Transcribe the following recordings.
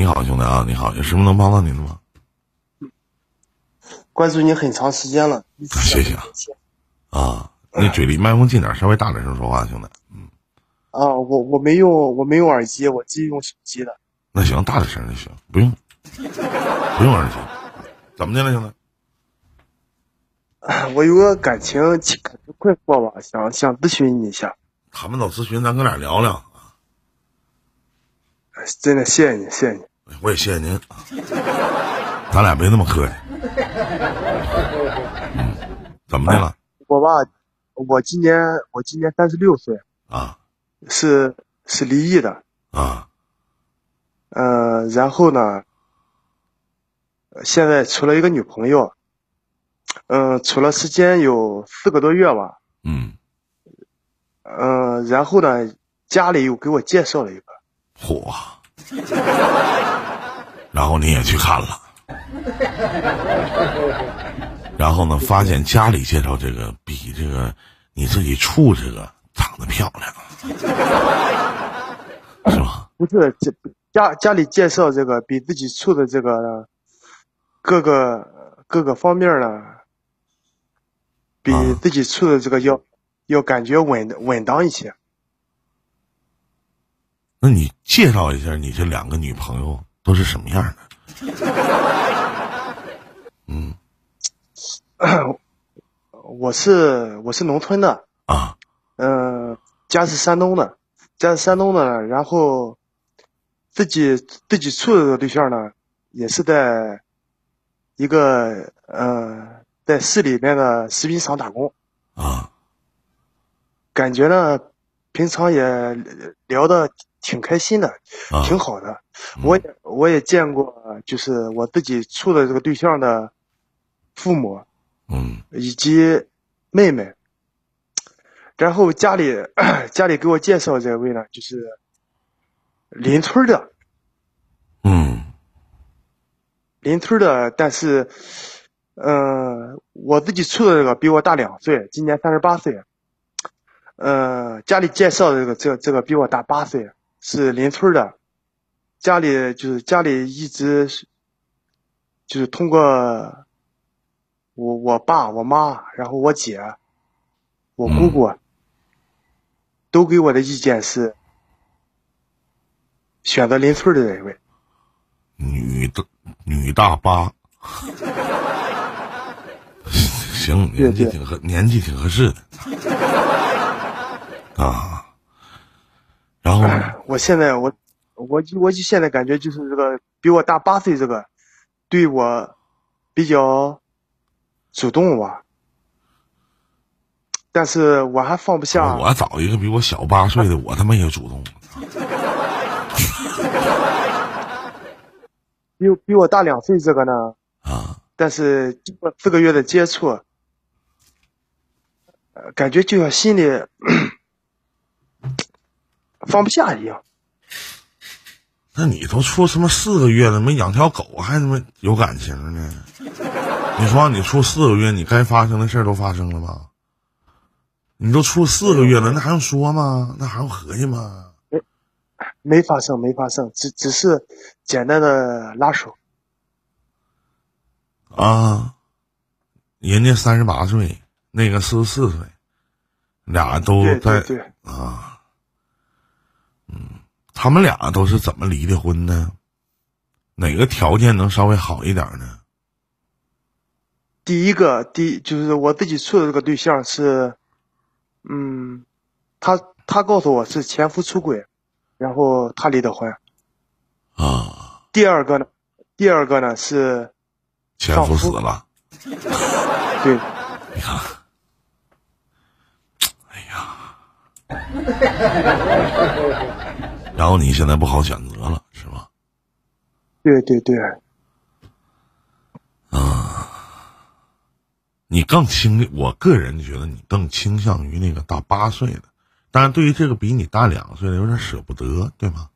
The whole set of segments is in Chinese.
你好，兄弟啊，你好，有什么能帮到您的吗？关注你很长时间了，谢谢啊。啊，你嘴离麦克风近点，稍微大点声说话，兄弟。嗯。啊，我我没用，我没用耳机，我自己用手机的。那行，大点声就行，不用，不用耳机。怎么的了，兄弟？我有个感情感情困惑吧，想想咨询你一下。他们都咨询，咱哥俩聊聊。真的谢谢你，谢谢你。我也谢谢您。咱俩没那么客气。嗯，怎么的了？我吧，我今年我今年三十六岁。啊。是是离异的。啊。呃，然后呢，现在处了一个女朋友。嗯，处了时间有四个多月吧。嗯。嗯，然后呢，家里又给我介绍了一个。嚯！然后你也去看了。然后呢，发现家里介绍这个比这个你自己处这个长得漂亮，是吧？不是，这家家里介绍这个比自己处的这个各个各个方面呢，比自己处的这个要要感觉稳稳当一些。那你介绍一下你这两个女朋友都是什么样的？嗯，我是我是农村的啊，嗯，家是山东的，家是山东的，然后自己自己处的对象呢，也是在一个呃在市里面的食品厂打工啊，感觉呢平常也聊的。挺开心的，挺好的。我也我也见过，就是我自己处的这个对象的父母，嗯，以及妹妹。然后家里家里给我介绍这位呢，就是邻村的，嗯，邻村的。但是，嗯，我自己处的这个比我大两岁，今年三十八岁。嗯，家里介绍的这个这这个比我大八岁。是邻村的，家里就是家里一直是，就是通过我我爸我妈，然后我姐，我姑姑，都给我的意见是选择邻村的那一位。女的女大八，行，年纪挺合，年纪挺合适的，啊。然后，我现在我，我就我就现在感觉就是这个比我大八岁这个，对我比较主动吧，但是我还放不下。我找一个比我小八岁的，我他妈也主动。比比我大两岁这个呢？啊！但是经过四个月的接触，感觉就像心里。放不下一样。那你都处什么四个月了，没养条狗还他妈有感情呢？你说你处四个月，你该发生的事儿都发生了吧？你都处四个月了，那还用说吗？那还用合计吗？没，没发生，没发生，只只是简单的拉手。啊，人家三十八岁，那个四十四岁，俩都在啊。嗯，他们俩都是怎么离的婚呢？哪个条件能稍微好一点呢？第一个，第就是我自己处的这个对象是，嗯，他他告诉我是前夫出轨，然后他离的婚。啊。第二个呢？第二个呢是前夫死了。对。你看。然后你现在不好选择了，是吗？对对对。啊，你更倾，我个人觉得你更倾向于那个大八岁的，但是对于这个比你大两岁的，有点舍不得，对吗？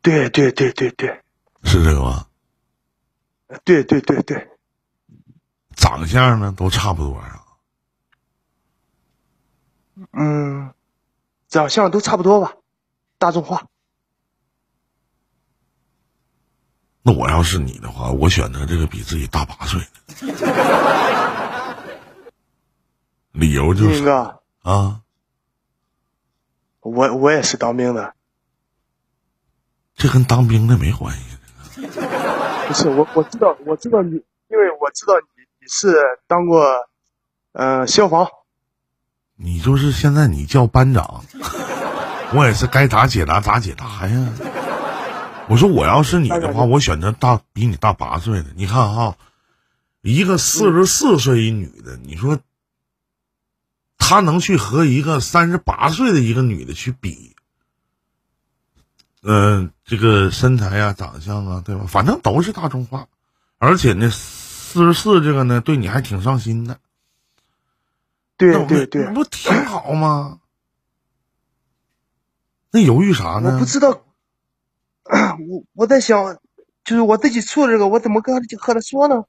对对对对对，是这个吗？对对对对。长相呢，都差不多啊。嗯，长相都差不多吧，大众化。那我要是你的话，我选择这个比自己大八岁的，理由就是啊，我我也是当兵的，这跟当兵的没关系。不是我我知道我知道你，因为我知道你你是当过，呃，消防。你就是现在你叫班长，我也是该咋解答咋解答呀。我说我要是你的话，我选择大比你大八岁的。你看哈，一个四十四岁一女的，你说她能去和一个三十八岁的一个女的去比？嗯，这个身材啊、长相啊，对吧？反正都是大众化，而且呢，四十四这个呢，对你还挺上心的。对对对，不挺好吗？那犹豫啥呢？我不知道。我我在想，就是我自己处这个，我怎么跟和他说呢？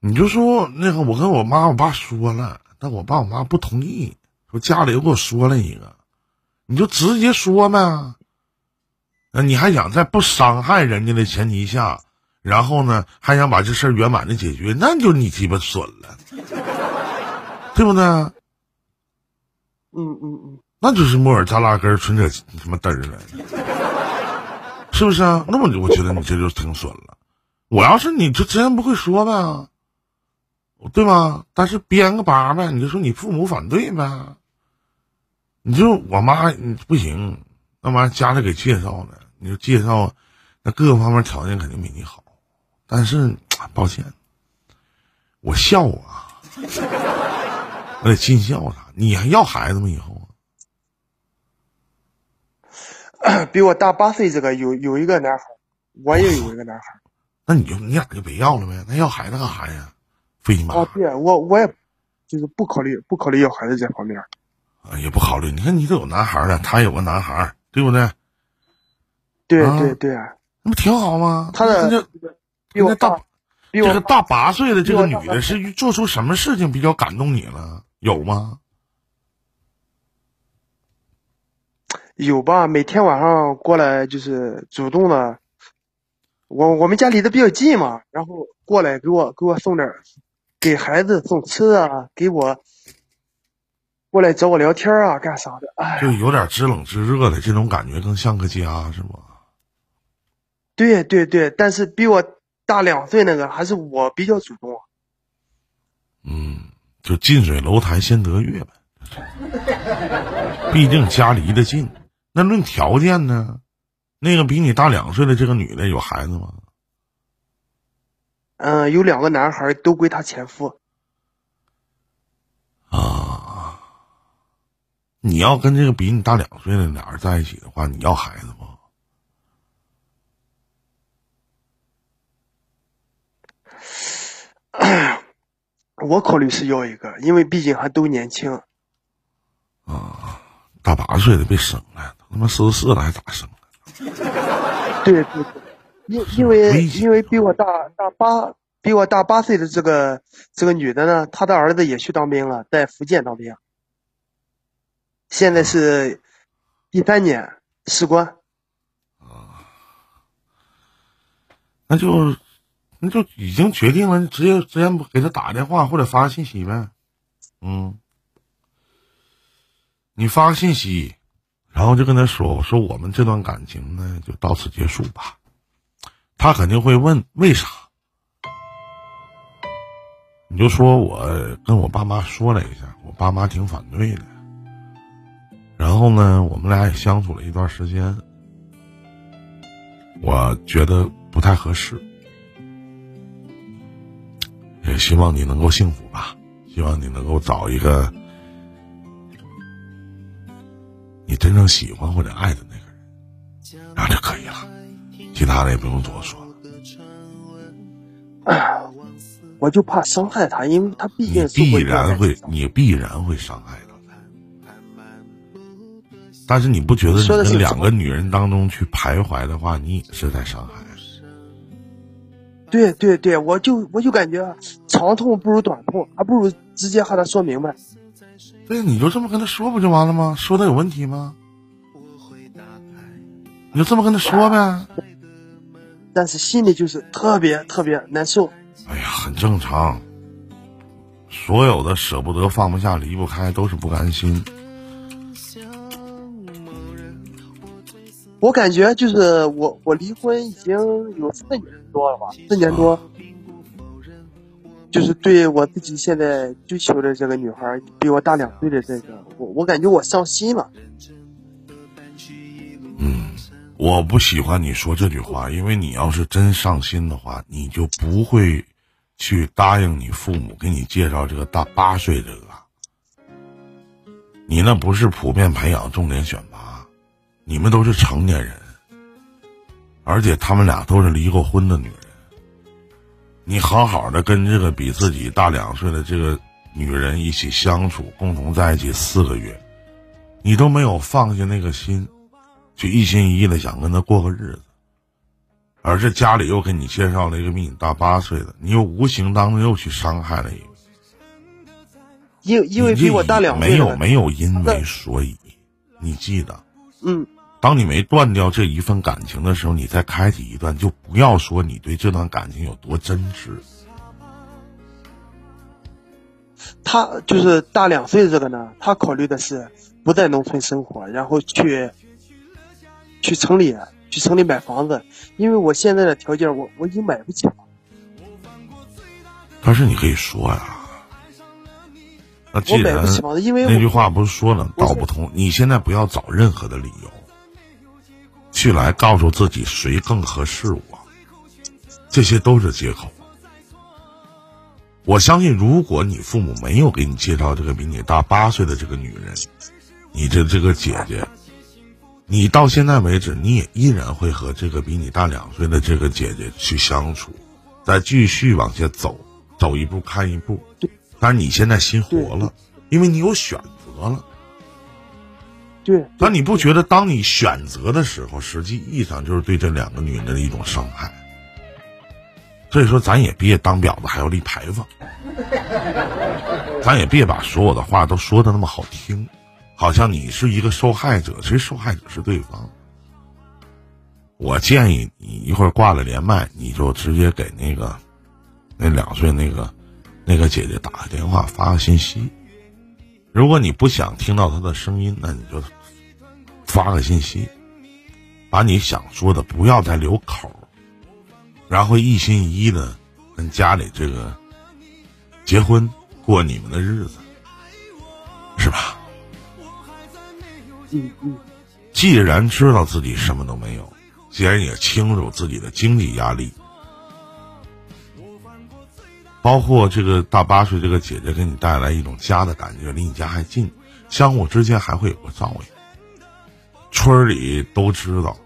你就说那个，我跟我妈我爸说了，但我爸我妈不同意，说家里又给我说了一个，你就直接说呗。那你还想在不伤害人家的前提下，然后呢，还想把这事儿圆满的解决，那就你鸡巴损了，对不对？嗯嗯嗯，那就是木耳扎拉根，纯扯他妈嘚儿了。是不是啊？那么我觉得你这就挺损了。我要是你就真不会说呗，对吗？但是编个八呗，你就说你父母反对呗。你就我妈不行，那玩意家里给介绍的，你就介绍，那各个方面条件肯定比你好。但是抱歉，我孝啊，我得尽孝他。你还要孩子吗？以后？比我大八岁，这个有有一个男孩，我也有一个男孩。那你就你俩就别要了呗？那要孩子干啥呀？费你妈！啊，对我我也就是不考虑不考虑要孩子这方面。啊，也不考虑。你看你都有男孩了，他有个男孩，对不对？对对对，那不挺好吗？他的比我大，这个大八岁的这个女的是做出什么事情比较感动你了？有吗？有吧，每天晚上过来就是主动的，我我们家离得比较近嘛，然后过来给我给我送点，给孩子送吃的，给我过来找我聊天啊，干啥的？哎，就有点知冷知热的这种感觉，更像个家，是吗？对对对，但是比我大两岁那个还是我比较主动。嗯，就近水楼台先得月呗，毕竟家离得近。那论条件呢？那个比你大两岁的这个女的有孩子吗？嗯，有两个男孩，都归她前夫。啊，你要跟这个比你大两岁的俩人在一起的话，你要孩子吗？我考虑是要一个，因为毕竟还都年轻。啊，大八岁的被生了。他妈四十四了还咋生？对对对，因因为因为比我大大八比我大八岁的这个这个女的呢，她的儿子也去当兵了，在福建当兵，现在是第三年士官。啊，那就那就已经决定了，直接直接给他打电话或者发个信息呗。嗯，你发个信息。然后就跟他说：“我说我们这段感情呢，就到此结束吧。”他肯定会问为啥？你就说我跟我爸妈说了一下，我爸妈挺反对的。然后呢，我们俩也相处了一段时间，我觉得不太合适，也希望你能够幸福吧，希望你能够找一个。真正喜欢或者爱的那个人，然后就可以了，其他的也不用多说了。我就怕伤害他，因为他毕竟必然会，你必然会伤害他。但是你不觉得你跟两个女人当中去徘徊的话，你也是在伤害？对对对，我就我就感觉长痛不如短痛，还不如直接和他说明白。对，你就这么跟他说不就完了吗？说他有问题吗？你就这么跟他说呗。但是心里就是特别特别难受。哎呀，很正常。所有的舍不得、放不下、离不开，都是不甘心。我感觉就是我，我离婚已经有四年多了吧，四年多。就是对我自己现在追求的这个女孩，比我大两岁的这个，我我感觉我上心了。嗯，我不喜欢你说这句话，因为你要是真上心的话，你就不会去答应你父母给你介绍这个大八岁这个。你那不是普遍培养重点选拔，你们都是成年人，而且他们俩都是离过婚的女人。你好好的跟这个比自己大两岁的这个女人一起相处，共同在一起四个月，你都没有放下那个心，就一心一意的想跟她过个日子，而这家里又给你介绍了一个比你大八岁的，你又无形当中又去伤害了一个，因因为比我大两岁，没有没有因为所以，你记得，嗯。当你没断掉这一份感情的时候，你再开启一段，就不要说你对这段感情有多真挚。他就是大两岁这个呢，他考虑的是不在农村生活，然后去去城里去城里买房子，因为我现在的条件，我我已经买不起了。但是你可以说呀，那既然那句话不是说了道不通，你现在不要找任何的理由。去来告诉自己谁更合适我，这些都是借口。我相信，如果你父母没有给你介绍这个比你大八岁的这个女人，你的这个姐姐，你到现在为止，你也依然会和这个比你大两岁的这个姐姐去相处，再继续往下走，走一步看一步。但是你现在心活了，因为你有选择了。对，那你不觉得当你选择的时候，实际意义上就是对这两个女人的一种伤害？所以说，咱也别当婊子还要立牌坊，咱也别把所有的话都说的那么好听，好像你是一个受害者，其实受害者是对方。我建议你一会儿挂了连麦，你就直接给那个那两岁那个那个姐姐打个电话，发个信息。如果你不想听到她的声音，那你就发个信息，把你想说的不要再留口，然后一心一意的跟家里这个结婚过你们的日子，是吧？嗯嗯。既然知道自己什么都没有，既然也清楚自己的经济压力。包括这个大八岁这个姐姐给你带来一种家的感觉，离你家还近，相互之间还会有个照应。村里都知道，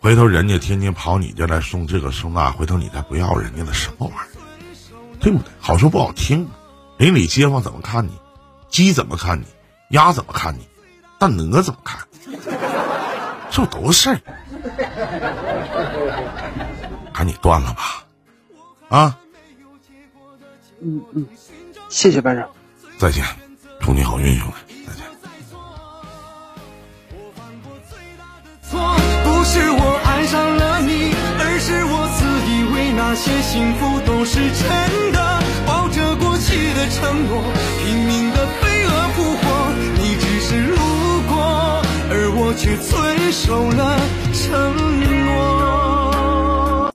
回头人家天天跑你家来送这个送那，回头你再不要人家的什么玩意儿，对不对？好说不好听，邻里街坊怎么看你？鸡怎么看你？鸭怎么看你？大鹅怎么看？这都是事儿，赶紧断了吧，啊！嗯嗯，谢谢班长，再见，祝你好运，兄弟，再见。些幸福都是真的，抱着过期的承诺，拼命的飞蛾扑火，你只是路过，而我却遵守了承诺。